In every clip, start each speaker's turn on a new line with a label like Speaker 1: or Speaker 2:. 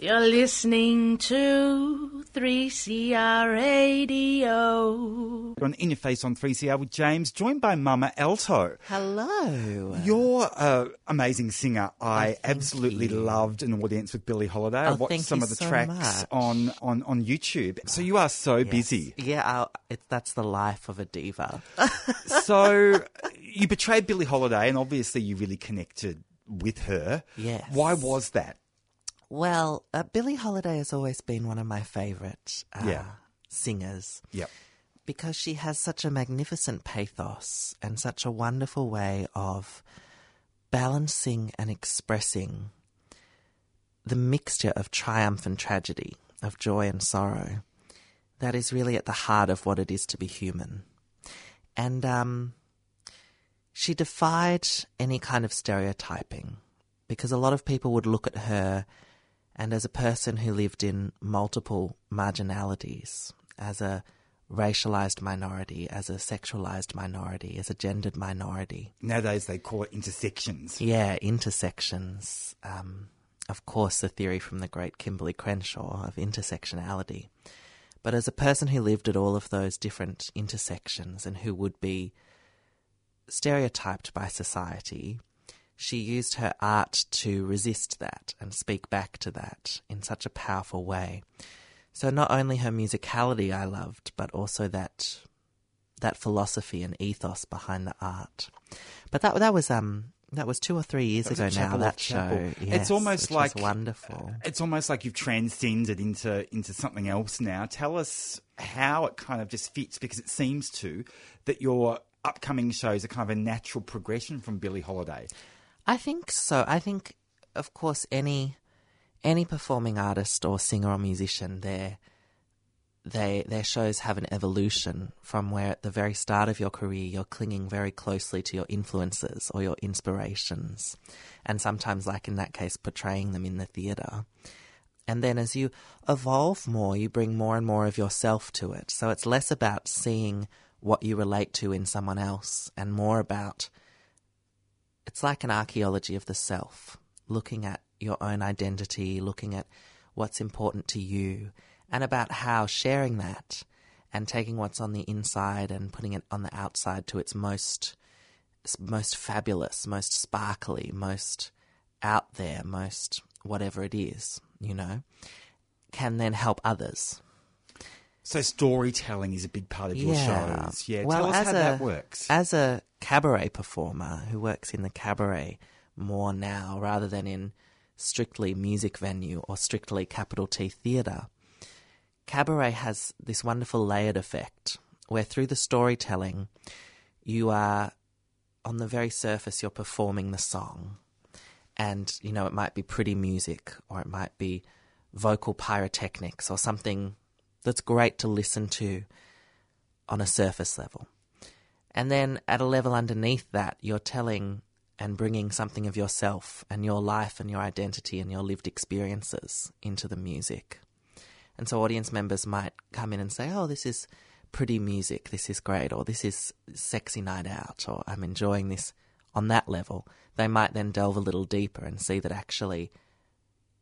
Speaker 1: You're listening to 3CR Radio.
Speaker 2: On In Your Face on 3CR with James, joined by Mama Alto.
Speaker 3: Hello.
Speaker 2: You're an amazing singer. Oh, I
Speaker 3: Oh,
Speaker 2: absolutely
Speaker 3: you.
Speaker 2: loved an audience with Billie Holiday. I
Speaker 3: Oh,
Speaker 2: watched
Speaker 3: thank
Speaker 2: some of the
Speaker 3: so
Speaker 2: tracks
Speaker 3: much.
Speaker 2: on, on, on YouTube. So you are so
Speaker 3: Yes.
Speaker 2: busy.
Speaker 3: Yeah, uh, it, that's the life of a diva.
Speaker 2: so you betrayed Billie Holiday, and obviously you really connected with her.
Speaker 3: Yes.
Speaker 2: Why was that?
Speaker 3: Well, uh, Billie Holiday has always been one of my favourite uh,
Speaker 2: Yeah.
Speaker 3: singers
Speaker 2: Yep.
Speaker 3: because she has such a magnificent pathos and such a wonderful way of balancing and expressing the mixture of triumph and tragedy, of joy and sorrow, that is really at the heart of what it is to be human. And um, she defied any kind of stereotyping because a lot of people would look at her and as a person who lived in multiple marginalities, as a racialized minority, as a sexualized minority, as a gendered minority,
Speaker 2: Nowadays they call it intersections.
Speaker 3: yeah, intersections. Um, of course, the theory from the great Kimberlé Crenshaw of intersectionality. But as a person who lived at all of those different intersections and who would be stereotyped by society, she used her art to resist that and speak back to that in such a powerful way. So not only her musicality I loved, but also that that philosophy and ethos behind the art. But that that was um that was two or three years
Speaker 2: That
Speaker 3: ago now. That
Speaker 2: Chapel.
Speaker 3: show,
Speaker 2: It's almost like
Speaker 3: wonderful.
Speaker 2: It's almost like you've transcended into into something else now. Tell us how it kind of just fits because it seems to that your upcoming shows are kind of a natural progression from Billie Holiday.
Speaker 3: I think so. I think, of course, any any performing artist or singer or musician, their they their shows have an evolution from where at the very start of your career you're clinging very closely to your influences or your inspirations, and sometimes, like in that case, portraying them in the theatre. And then as you evolve more, you bring more and more of yourself to it. So it's less about seeing what you relate to in someone else and more about it's like an archaeology of the self, looking at your own identity, looking at what's important to you, and about how sharing that and taking what's on the inside and putting it on the outside to its most most fabulous, most sparkly, most out there, most whatever it is, you know, can then help others.
Speaker 2: So storytelling is a big part of your
Speaker 3: Yeah.
Speaker 2: shows. Yeah,
Speaker 3: Well,
Speaker 2: tell us how
Speaker 3: a-
Speaker 2: that works.
Speaker 3: As a cabaret performer who works in the cabaret more now rather than in strictly music venue or strictly capital T theatre, cabaret has this wonderful layered effect where through the storytelling you are on the very surface you're performing the song and you know it might be pretty music or it might be vocal pyrotechnics or something that's great to listen to on a surface level. And then at a level underneath that, you're telling and bringing something of yourself and your life and your identity and your lived experiences into the music. And so audience members might come in and say, oh, this is pretty music, this is great, or this is sexy night out, or I'm enjoying this on that level. They might then delve a little deeper and see that actually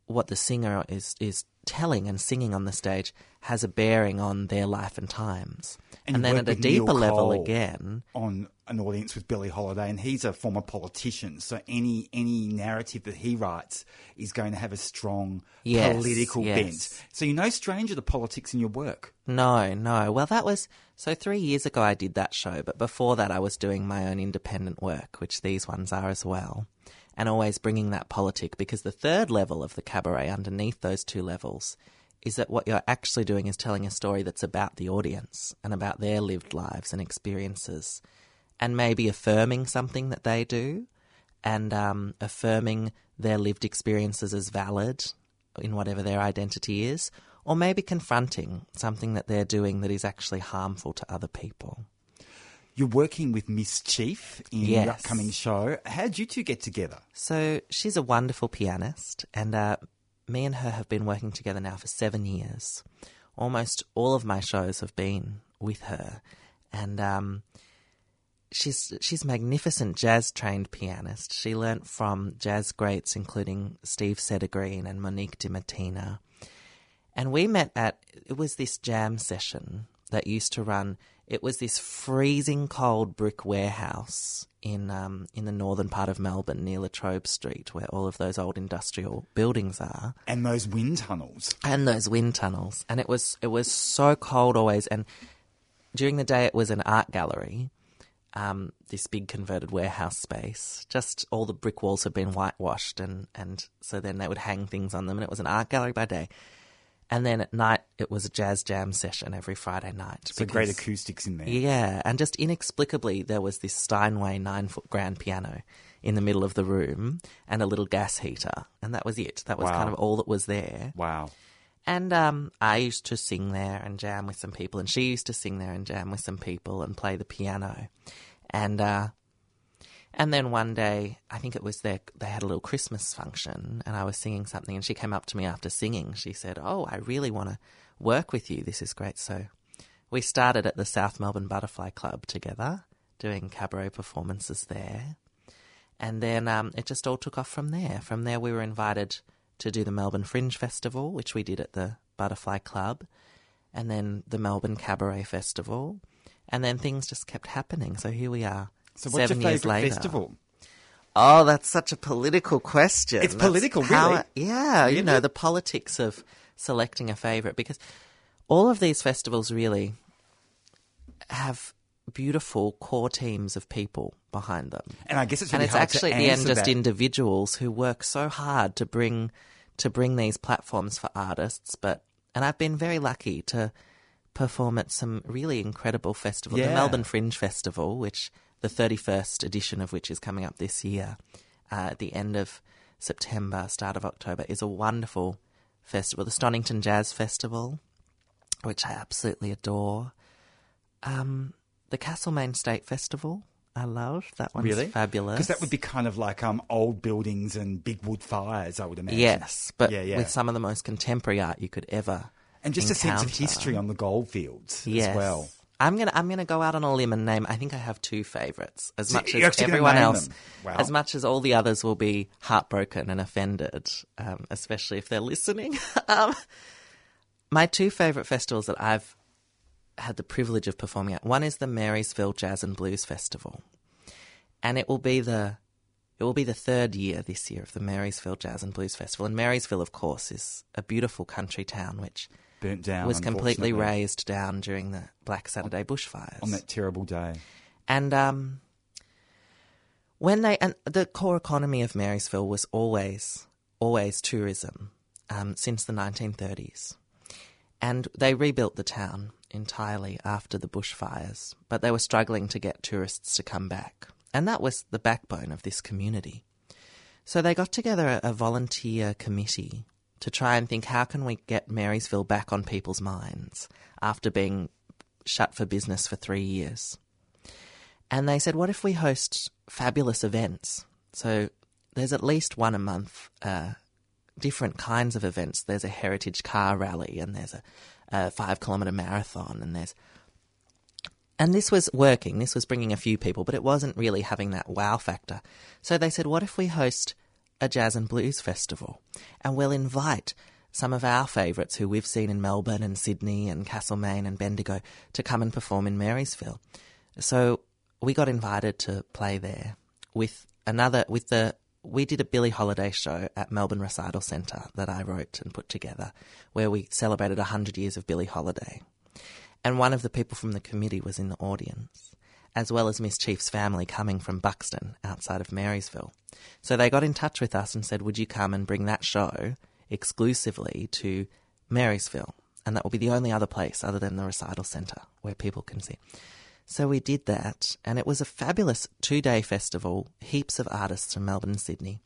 Speaker 3: what the singer is is telling and singing on the stage has a bearing on their life and times.
Speaker 2: And
Speaker 3: And, then at a
Speaker 2: with Neil
Speaker 3: deeper level
Speaker 2: Cole.
Speaker 3: again,
Speaker 2: on an audience with Billie Holiday, and he's a former politician. So any any narrative that he writes is going to have a strong
Speaker 3: Yes,
Speaker 2: political
Speaker 3: yes.
Speaker 2: bent. So you're no stranger to politics in your work.
Speaker 3: no, no. Well, that was so three years ago I did that show, but before that I was doing my own independent work, which these ones are as well. And always bringing that politic because the third level of the cabaret underneath those two levels is that what you're actually doing is telling a story that's about the audience and about their lived lives and experiences and maybe affirming something that they do and um, affirming their lived experiences as valid in whatever their identity is, or maybe confronting something that they're doing that is actually harmful to other people.
Speaker 2: You're working with Miss Chief in the
Speaker 3: Yes.
Speaker 2: upcoming show. How'd you two get together?
Speaker 3: So she's a wonderful pianist, and uh, me and her have been working together now for seven years. Almost all of my shows have been with her, and um, she's she's magnificent jazz trained pianist. She learnt from jazz greats including Steve Sedergreen and Monique DiMattina. And we met at it was this jam session that used to run. It was this freezing cold brick warehouse in um, in the northern part of Melbourne near Latrobe Street, where all of those old industrial buildings are
Speaker 2: And those wind tunnels.
Speaker 3: and those wind tunnels. And it was it was so cold always. And during the day, it was an art gallery, um, this big converted warehouse space. Just all the brick walls had been whitewashed, and and so then they would hang things on them, and it was an art gallery by day. And then at night, it was a jazz jam session every Friday night.
Speaker 2: So great acoustics in there.
Speaker 3: yeah, and just inexplicably, there was this Steinway nine foot grand piano in the middle of the room and a little gas heater, and that was it. That was
Speaker 2: Wow.
Speaker 3: kind of all that was there.
Speaker 2: Wow.
Speaker 3: And um, I used to sing there and jam with some people, and she used to sing there and jam with some people and play the piano. And uh, and then one day, I think it was their they had a little Christmas function, and I was singing something, and she came up to me after singing. She said, "Oh, I really want to work with you. This is great." So we started at the South Melbourne Butterfly Club together, doing cabaret performances there. And then um, it just all took off from there. From there, we were invited to do the Melbourne Fringe Festival, which we did at the Butterfly Club, and then the Melbourne Cabaret Festival. And then things just kept happening. So here we are.
Speaker 2: So what's
Speaker 3: seven
Speaker 2: your favourite
Speaker 3: later.
Speaker 2: festival?
Speaker 3: Oh, that's such a political question.
Speaker 2: It's
Speaker 3: That's
Speaker 2: political,
Speaker 3: how
Speaker 2: really?
Speaker 3: Yeah, you know, the politics of selecting a favourite because all of these festivals really have beautiful core teams of people behind them.
Speaker 2: And I guess it's
Speaker 3: and it's actually at the end just
Speaker 2: that.
Speaker 3: individuals who work so hard to bring to bring these platforms for artists but and I've been very lucky to perform at some really incredible festivals the Melbourne Fringe Festival which the 31st edition of which is coming up this year uh, at the end of September start of October is a wonderful festival the Stonnington Jazz Festival which I absolutely adore um, the Castlemaine State Festival I love that one's
Speaker 2: Really?
Speaker 3: fabulous
Speaker 2: Because that would be kind of like um, old buildings and big wood fires, I would imagine.
Speaker 3: Yes, but
Speaker 2: Yeah, yeah.
Speaker 3: with some of the most contemporary art you could ever
Speaker 2: and just a sense of history on the goldfields
Speaker 3: yes.
Speaker 2: as well.
Speaker 3: I'm gonna I'm gonna go out on a limb and name. I think I have two favourites. As much
Speaker 2: you're
Speaker 3: as everyone else.
Speaker 2: Wow.
Speaker 3: as much as all the others will be heartbroken and offended, um, especially if they're listening. um, my two favourite festivals that I've had the privilege of performing at. One is the Marysville Jazz and Blues Festival, and it will be the it will be the third year this year of the Marysville Jazz and Blues Festival. And Marysville, of course, is a beautiful country town which
Speaker 2: Burnt down.
Speaker 3: was completely razed down during the Black Saturday bushfires.
Speaker 2: on that terrible day.
Speaker 3: And um, when they and the core economy of Marysville was always always tourism um, since the 1930s, and they rebuilt the town entirely after the bushfires, but they were struggling to get tourists to come back, and that was the backbone of this community. So they got together a, a volunteer committee to try and think how can we get Marysville back on people's minds after being shut for business for three years. And they said, what if we host fabulous events? So there's at least one a month, uh, different kinds of events. There's a heritage car rally, and there's a, a five kilometre marathon, and there's. And this was working, this was bringing a few people, but it wasn't really having that wow factor. So they said, what if we host a jazz and blues festival? And we'll invite some of our favourites who we've seen in Melbourne and Sydney and Castlemaine and Bendigo to come and perform in Marysville. So we got invited to play there with another with the we did a Billie Holiday show at Melbourne Recital Centre that I wrote and put together where we celebrated 100 years of Billie Holiday. And one of the people from the committee was in the audience, as well as Miss Chief's family coming from Buxton outside of Marysville. So they got in touch with us and said, Would you come and bring that show exclusively to Marysville? And that will be the only other place other than the recital centre where people can see. So we did that, and it was a fabulous two day festival, heaps of artists from Melbourne and Sydney.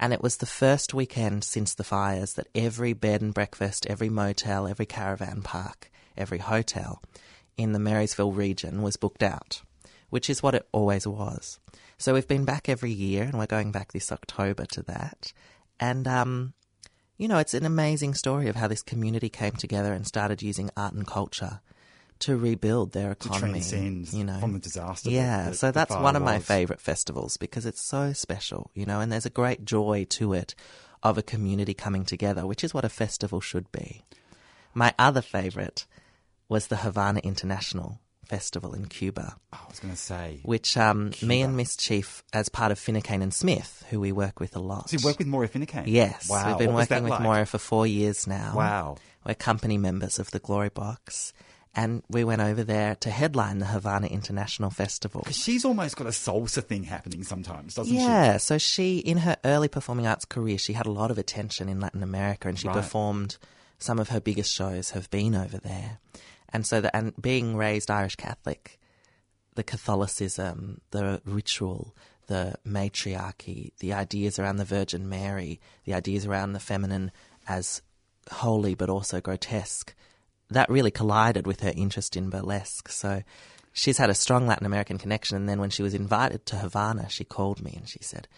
Speaker 3: And it was the first weekend since the fires that every bed and breakfast, every motel, every caravan park, every hotel in the Marysville region was booked out, which is what it always was. So we've been back every year, and we're going back this October to that. And, um, you know, it's an amazing story of how this community came together and started using art and culture to rebuild their
Speaker 2: to
Speaker 3: economy. you know,
Speaker 2: from the disaster.
Speaker 3: yeah, so that's one of my favorite festivals because it's so special, you know, and there's a great joy to it of a community coming together, which is what a festival should be. My other favorite was the Havana International Festival in Cuba,
Speaker 2: Oh, I was going to say.
Speaker 3: which um, me and Miss Chief, as part of Finucane and Smith, who we work with a lot.
Speaker 2: So you work with Moira Finucane?
Speaker 3: Yes,
Speaker 2: Wow.
Speaker 3: we've been
Speaker 2: what
Speaker 3: working with
Speaker 2: like?
Speaker 3: Moira for four years now.
Speaker 2: Wow.
Speaker 3: We're company members of the Glory Box, and we went over there to headline the Havana International Festival.
Speaker 2: 'Cause she's almost got a salsa thing happening sometimes, doesn't she?
Speaker 3: Yeah, so she, in her early performing arts career, she had a lot of attention in Latin America, and she
Speaker 2: Right.
Speaker 3: performed. Some of her biggest shows have been over there, and so and being raised Irish Catholic, the Catholicism, the ritual, the matriarchy, the ideas around the Virgin Mary, the ideas around the feminine as holy but also grotesque, that really collided with her interest in burlesque. So she's had a strong Latin American connection. And then when she was invited to Havana, she called me and she said,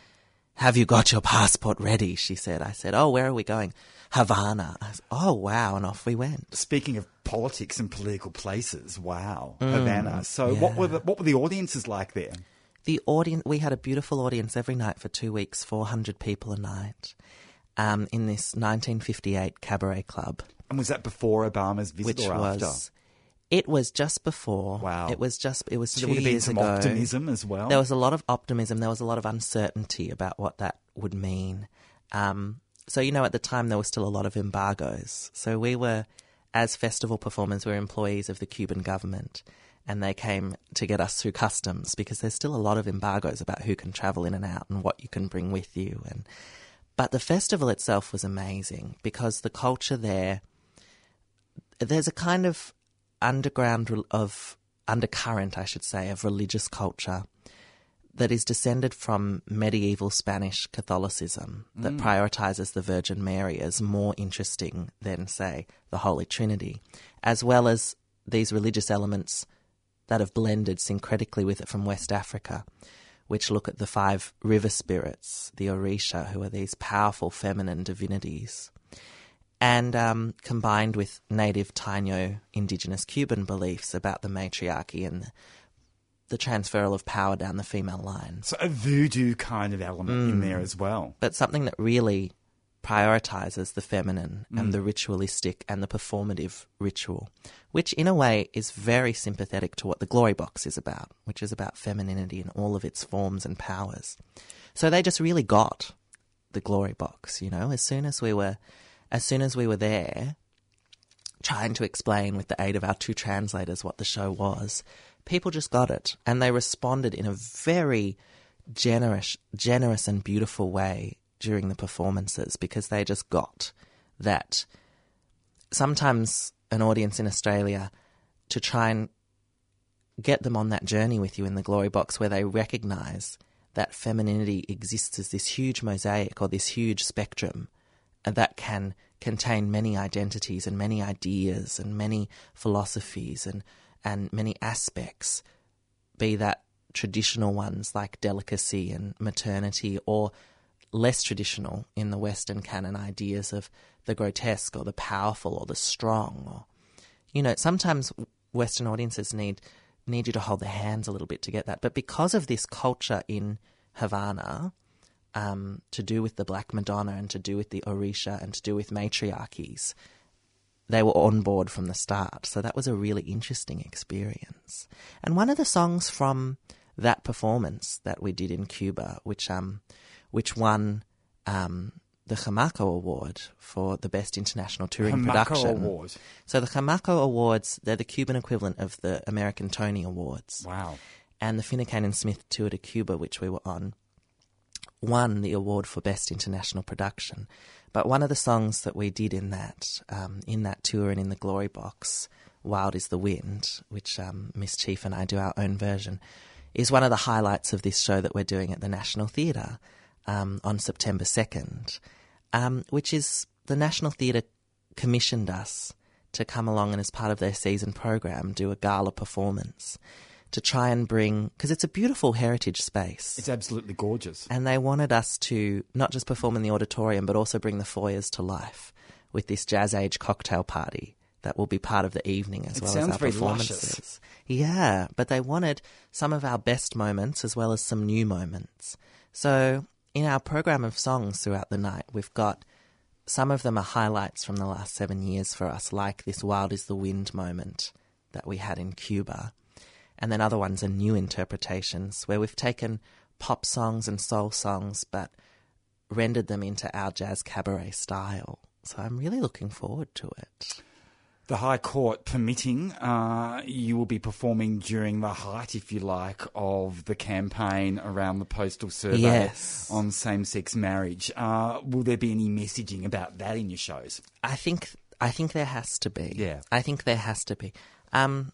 Speaker 3: Have you got your passport ready? She said. I said, Oh, where are we going? Havana. I said, oh, wow. And off we went.
Speaker 2: Speaking of politics and political places, wow,
Speaker 3: Mm,
Speaker 2: Havana. So what were the what were the audiences like there?
Speaker 3: The audience, we had a beautiful audience every night for two weeks, 400 people a night, um, in this 1958 cabaret club.
Speaker 2: And was that before Obama's visit
Speaker 3: which
Speaker 2: or
Speaker 3: was
Speaker 2: after?
Speaker 3: It was just before.
Speaker 2: Wow.
Speaker 3: It was just it was
Speaker 2: So
Speaker 3: two
Speaker 2: there would
Speaker 3: years
Speaker 2: some
Speaker 3: ago.
Speaker 2: optimism as well.
Speaker 3: There was a lot of optimism. There was a lot of uncertainty about what that would mean. Um, so you know, at the time there was still a lot of embargoes. So we were, as festival performers, we were employees of the Cuban government, and they came to get us through customs because there's still a lot of embargoes about who can travel in and out and what you can bring with you. And but the festival itself was amazing because the culture there there's a kind of underground of undercurrent, I should say, of religious culture that is descended from medieval Spanish Catholicism that mm. prioritizes the Virgin Mary as more interesting than, say, the Holy Trinity, as well as these religious elements that have blended syncretically with it from West Africa, which look at the five river spirits, the Orisha, who are these powerful feminine divinities and um, combined with native Taino indigenous Cuban beliefs about the matriarchy and the transferal of power down the female line.
Speaker 2: so a voodoo kind of element
Speaker 3: Mm.
Speaker 2: in there as well.
Speaker 3: But something that really prioritizes the feminine and the ritualistic and the performative ritual, which in a way is very sympathetic to what the Glory Box is about, which is about femininity in all of its forms and powers. So they just really got the Glory Box, you know, as soon as we were as soon as we were there trying to explain with the aid of our two translators what the show was, people just got it. And they responded in a very generous generous and beautiful way during the performances because they just got that sometimes an audience in Australia to try and get them on that journey with you in the glory box where they recognize that femininity exists as this huge mosaic or this huge spectrum that can contain many identities and many ideas and many philosophies and, and many aspects, be that traditional ones like delicacy and maternity or less traditional in the Western canon ideas of the grotesque or the powerful or the strong or you know, sometimes Western audiences need need you to hold their hands a little bit to get that. But because of this culture in Havana, um, to do with the Black Madonna and to do with the Orisha and to do with matriarchies, they were on board from the start. So that was a really interesting experience. And one of the songs from that performance that we did in Cuba, which um, which won um, the Jamaco Award for the best international touring
Speaker 2: Hamaco
Speaker 3: production.
Speaker 2: Award.
Speaker 3: So the Jamaco Awards, they're the Cuban equivalent of the American Tony Awards.
Speaker 2: Wow.
Speaker 3: And the Finucane and Smith tour to Cuba, which we were on, won the award for best international production. But one of the songs that we did in that um, in that tour and in the Glory Box, "Wild Is the Wind," which um, Miss Chief and I do our own version, is one of the highlights of this show that we're doing at the National Theatre um, on September second, um, which is the National Theatre commissioned us to come along and as part of their season program do a gala performance to try and bring because it's a beautiful heritage space
Speaker 2: It's absolutely gorgeous.
Speaker 3: and they wanted us to not just perform in the auditorium but also bring the foyers to life with this jazz age cocktail party that will be part of the evening as
Speaker 2: It
Speaker 3: well as our
Speaker 2: very
Speaker 3: performances.
Speaker 2: luscious.
Speaker 3: Yeah, but they wanted some of our best moments as well as some new moments. So in our program of songs throughout the night, we've got some of them are highlights from the last seven years for us, like this Wild is the Wind moment that we had in Cuba. And then other ones are new interpretations where we've taken pop songs and soul songs but rendered them into our jazz cabaret style. So I'm really looking forward to it.
Speaker 2: The High Court permitting, uh, you will be performing during the height, if you like, of the campaign around the postal survey
Speaker 3: Yes.
Speaker 2: on same-sex marriage. Uh, will there be any messaging about that in your shows?
Speaker 3: I think I think there has to be.
Speaker 2: Yeah.
Speaker 3: I think there has to be. Um,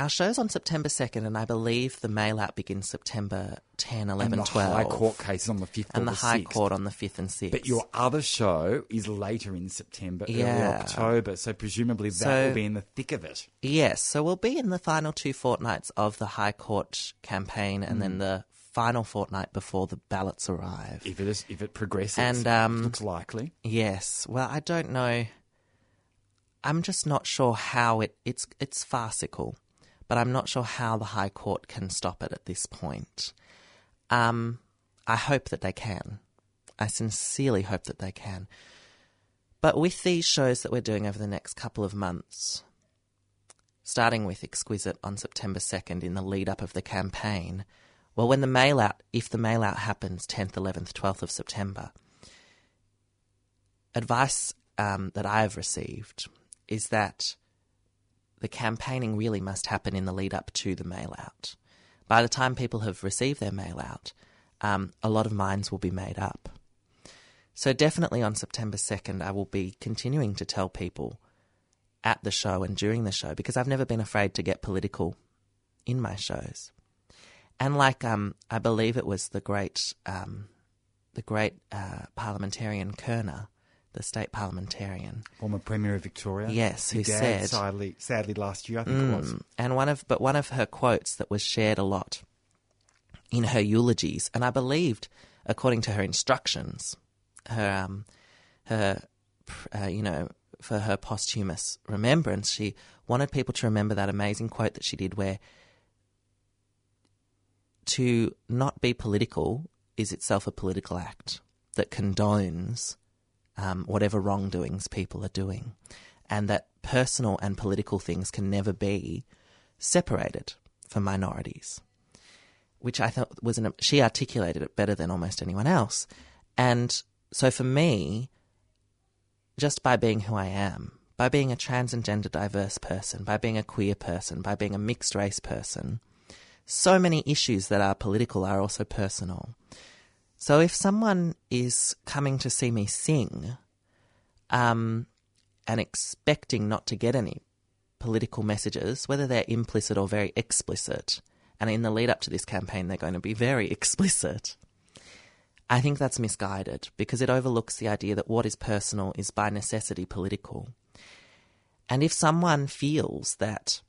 Speaker 3: our show's on September 2nd, and I believe the mail out begins September 10, 11,
Speaker 2: and the
Speaker 3: 12.
Speaker 2: High Court case on the 5th
Speaker 3: and the
Speaker 2: the
Speaker 3: High
Speaker 2: 6th.
Speaker 3: Court on the 5th and 6th.
Speaker 2: But your other show is later in September, early October, so presumably that
Speaker 3: So-
Speaker 2: will be in the thick of it.
Speaker 3: Yes, so we'll be in the final two fortnights of the High Court campaign and
Speaker 2: Mm.
Speaker 3: then the final fortnight before the ballots arrive.
Speaker 2: If it is, if it progresses,
Speaker 3: And, um,
Speaker 2: looks likely.
Speaker 3: Yes. Well, I don't know. I'm just not sure how it it's it's farcical, but I'm not sure how the High Court can stop it at this point. Um, I hope that they can. I sincerely hope that they can. But with these shows that we're doing over the next couple of months, starting with Exquisite on September 2nd in the lead up of the campaign, well, when the mail out, if the mail out happens 10th, 11th, 12th of September, advice um, that I have received is that the campaigning really must happen in the lead up to the mail out. By the time people have received their mail out, um, a lot of minds will be made up. So, definitely on September 2nd, I will be continuing to tell people at the show and during the show because I've never been afraid to get political in my shows. And like um, I believe it was the great, um, the great uh, parliamentarian Kirner, the state parliamentarian,
Speaker 2: Former Premier of Victoria.
Speaker 3: Yes, who said-
Speaker 2: sadly, sadly last year, I think it was.
Speaker 3: Mm, and one of but one of her quotes that was shared a lot in her eulogies, and I believed, according to her instructions, her um, her uh, you know for her posthumous remembrance, she wanted people to remember that amazing quote that she did, where to not be political is itself a political act that condones um, whatever wrongdoings people are doing, and that personal and political things can never be separated for minorities. Which I thought was an she articulated it better than almost anyone else, and so for me, just by being who I am, by being a trans and gender diverse person, by being a queer person, by being a mixed race person, so many issues that are political are also personal. So if someone is coming to see me sing, um, and expecting not to get any political messages, whether they're implicit or very explicit, and in the lead up to this campaign, they're going to be very explicit. I think that's misguided because it overlooks the idea that what is personal is by necessity political. And if someone feels that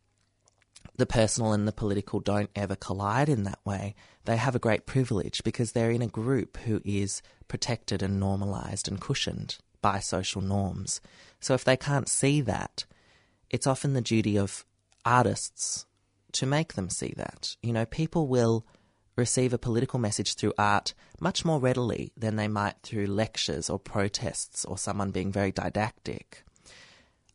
Speaker 3: the personal and the political don't ever collide in that way, they have a great privilege because they're in a group who is protected and normalized and cushioned by social norms. So if they can't see that, it's often the duty of artists to make them see that. You know, people will receive a political message through art much more readily than they might through lectures or protests or someone being very didactic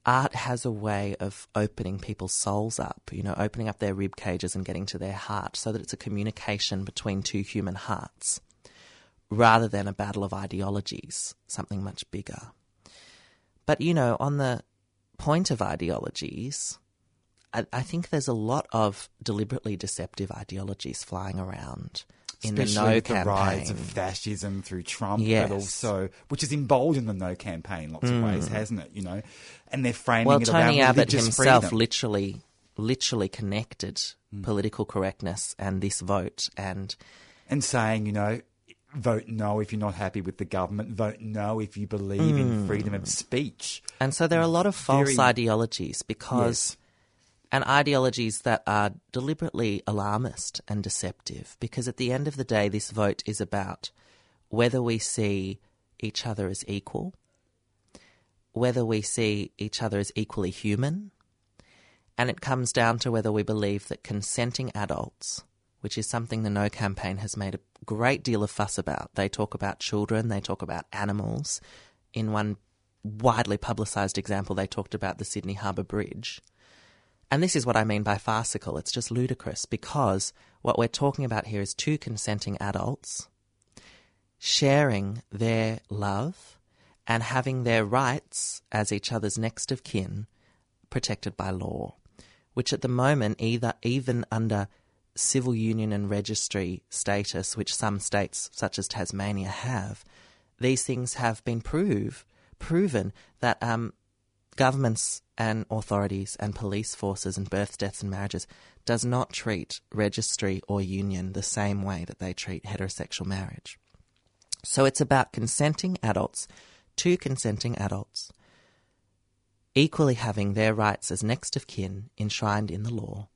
Speaker 3: art has a way of opening people's souls up, you know, opening up their rib cages and getting to their heart so that it's a communication between two human hearts rather than a battle of ideologies, something much bigger. But, you know, on the point of ideologies, I, I think there's a lot of deliberately deceptive ideologies flying around in
Speaker 2: Especially
Speaker 3: the no
Speaker 2: with the rise of fascism through Trump,
Speaker 3: Yes.
Speaker 2: but also which has emboldened the no campaign in lots of ways, hasn't it? You know, and they're framing
Speaker 3: Hmm. Well,
Speaker 2: it
Speaker 3: Tony
Speaker 2: around
Speaker 3: Abbott
Speaker 2: religious
Speaker 3: himself
Speaker 2: freedom.
Speaker 3: literally, literally connected
Speaker 2: Hmm.
Speaker 3: political correctness and this vote and
Speaker 2: and saying, you know, vote no if you're not happy with the government, vote no if you believe in freedom of speech.
Speaker 3: And so there are a lot of false
Speaker 2: Very-
Speaker 3: ideologies because, and ideologies that are deliberately alarmist and deceptive because at the end of the day, this vote is about whether we see each other as equal, whether we see each other as equally human, and it comes down to whether we believe that consenting adults, which is something the No campaign has made a great deal of fuss about. They talk about children, they talk about animals. In one widely publicised example, they talked about the Sydney Harbour Bridge. And this is what I mean by farcical. It's just ludicrous because what we're talking about here is two consenting adults sharing their love and having their rights as each other's next of kin protected by law, which at the moment, either even under civil union and registry status, which some states such as Tasmania have, these things have been prove, proven that um, governments and authorities and police forces and births, deaths and marriages does not treat registry or union the same way that they treat heterosexual marriage. So it's about consenting adults, two consenting adults, equally having their rights as next of kin enshrined in the law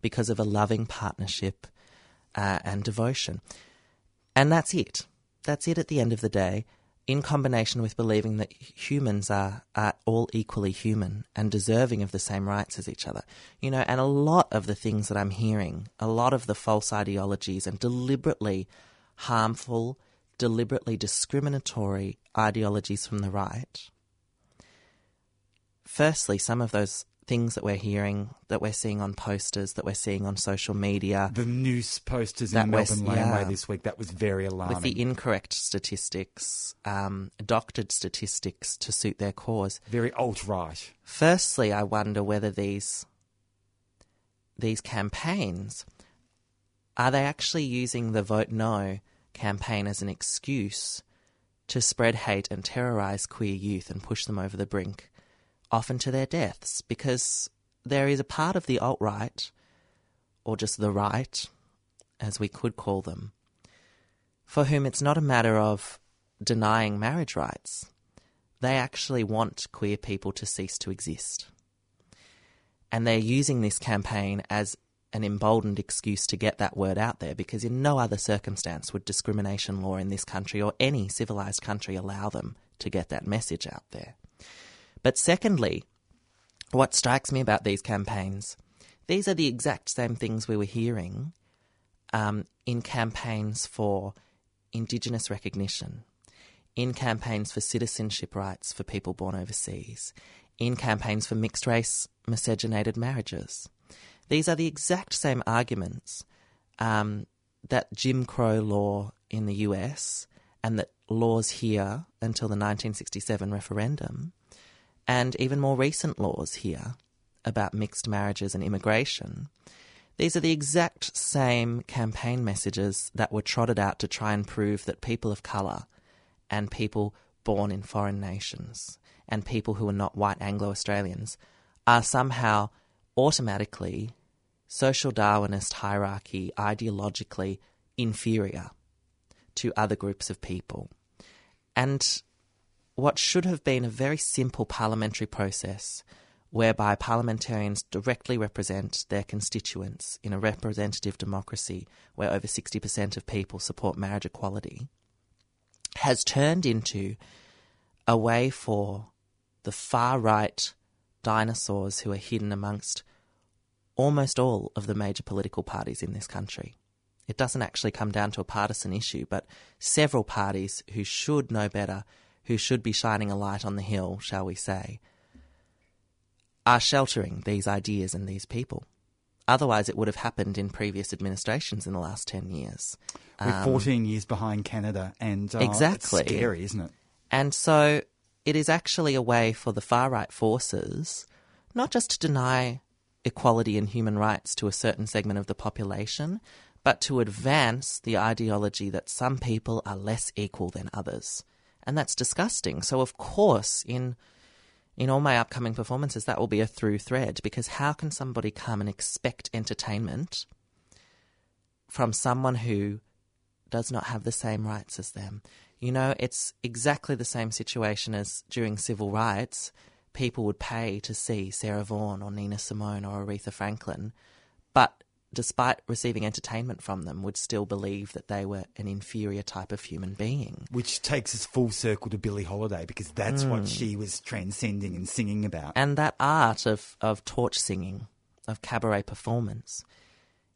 Speaker 3: because of a loving partnership uh, and devotion. And that's it. That's it at the end of the day, in combination with believing that humans are, are all equally human and deserving of the same rights as each other. You know, and a lot of the things that I'm hearing, a lot of the false ideologies and deliberately harmful, deliberately discriminatory ideologies from the right. Firstly, some of those things that we're hearing, that we're seeing on posters, that we're seeing on social media.
Speaker 2: The news posters in Melbourne Laneway
Speaker 3: yeah.
Speaker 2: this week, that was very alarming.
Speaker 3: With the incorrect statistics, um, doctored statistics to suit their cause.
Speaker 2: very alt-right.
Speaker 3: Firstly, I wonder whether these these campaigns are they actually using the vote no campaign as an excuse to spread hate and terrorize queer youth and push them over the brink, often to their deaths, because there is a part of the alt right, or just the right, as we could call them, for whom it's not a matter of denying marriage rights. They actually want queer people to cease to exist. And they're using this campaign as an emboldened excuse to get that word out there because in no other circumstance would discrimination law in this country or any civilized country allow them to get that message out there. But secondly, what strikes me about these campaigns, these are the exact same things we were hearing um, in campaigns for Indigenous recognition, in campaigns for citizenship rights for people born overseas, in campaigns for mixed race miscegenated marriages. These are the exact same arguments um, that Jim Crow law in the US and that laws here until the 1967 referendum, and even more recent laws here about mixed marriages and immigration. These are the exact same campaign messages that were trotted out to try and prove that people of colour and people born in foreign nations and people who are not white Anglo Australians are somehow automatically social Darwinist hierarchy ideologically inferior to other groups of people. And what should have been a very simple parliamentary process whereby parliamentarians directly represent their constituents in a representative democracy where over 60% of people support marriage equality has turned into a way for the far right dinosaurs who are hidden amongst almost all of the major political parties in this country. It doesn't actually come down to a partisan issue, but several parties who should know better, who should be shining a light on the hill, shall we say, are sheltering these ideas and these people. Otherwise, it would have happened in previous administrations in the last 10 years.
Speaker 2: We're 14 years behind Canada, and uh,
Speaker 3: Exactly.
Speaker 2: scary, isn't it?
Speaker 3: And so it is actually a way for the far right forces not just to deny equality and human rights to a certain segment of the population, but to advance the ideology that some people are less equal than others. And that's disgusting. So, of course, in in all my upcoming performances, that will be a through thread because how can somebody come and expect entertainment from someone who does not have the same rights as them? You know, it's exactly the same situation as during civil rights. People would pay to see Sarah Vaughan or Nina Simone or Aretha Franklin, despite receiving entertainment from them, would still believe that they were an inferior type of human being.
Speaker 2: Which takes us full circle to Billie Holiday because that's what hmm. she was transcending and singing about.
Speaker 3: And that art of, of torch singing, of cabaret performance,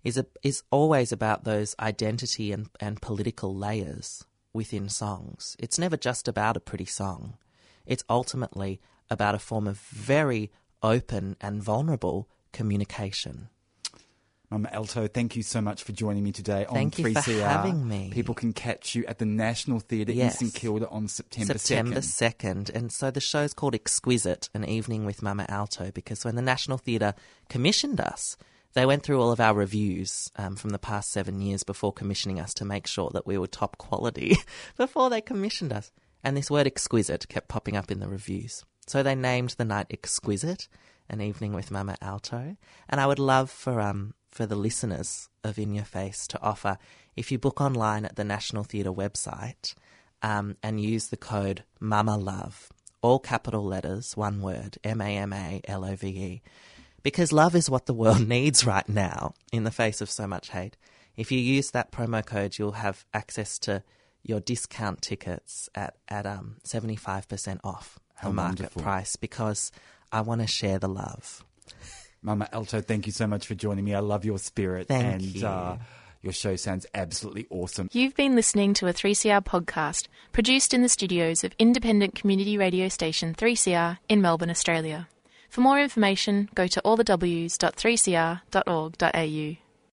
Speaker 3: is, a, is always about those identity and, and political layers within songs. It's never just about a pretty song, it's ultimately about a form of very open and vulnerable communication.
Speaker 2: Mama Alto, thank you so much for joining me today
Speaker 3: Thank
Speaker 2: on
Speaker 3: you for having me.
Speaker 2: People can catch you at the National Theatre
Speaker 3: Yes.
Speaker 2: in St Kilda on September,
Speaker 3: September
Speaker 2: 2nd.
Speaker 3: 2nd. And so the show's called Exquisite, An Evening with Mama Alto, because when the National Theatre commissioned us, they went through all of our reviews um, from the past seven years before commissioning us to make sure that we were top quality before they commissioned us. And this word exquisite kept popping up in the reviews. So they named the night Exquisite, An Evening with Mama Alto. And I would love for um for the listeners of In Your Face to offer, if you book online at the National Theatre website um, and use the code Mama Love, all capital letters, one word, M A M A L O V E, because love is what the world needs right now in the face of so much hate. If you use that promo code, you'll have access to your discount tickets at at um seventy five percent off
Speaker 2: How
Speaker 3: the market
Speaker 2: wonderful.
Speaker 3: price because I want to share the love.
Speaker 2: Mama Alto, thank you so much for joining me. I love your spirit.
Speaker 3: Thank
Speaker 2: and
Speaker 3: you.
Speaker 2: Uh, your show sounds absolutely awesome.
Speaker 1: You've been listening to a 3CR podcast produced in the studios of independent community radio station 3CR in Melbourne, Australia. For more information, go to allthews.3cr.org.au.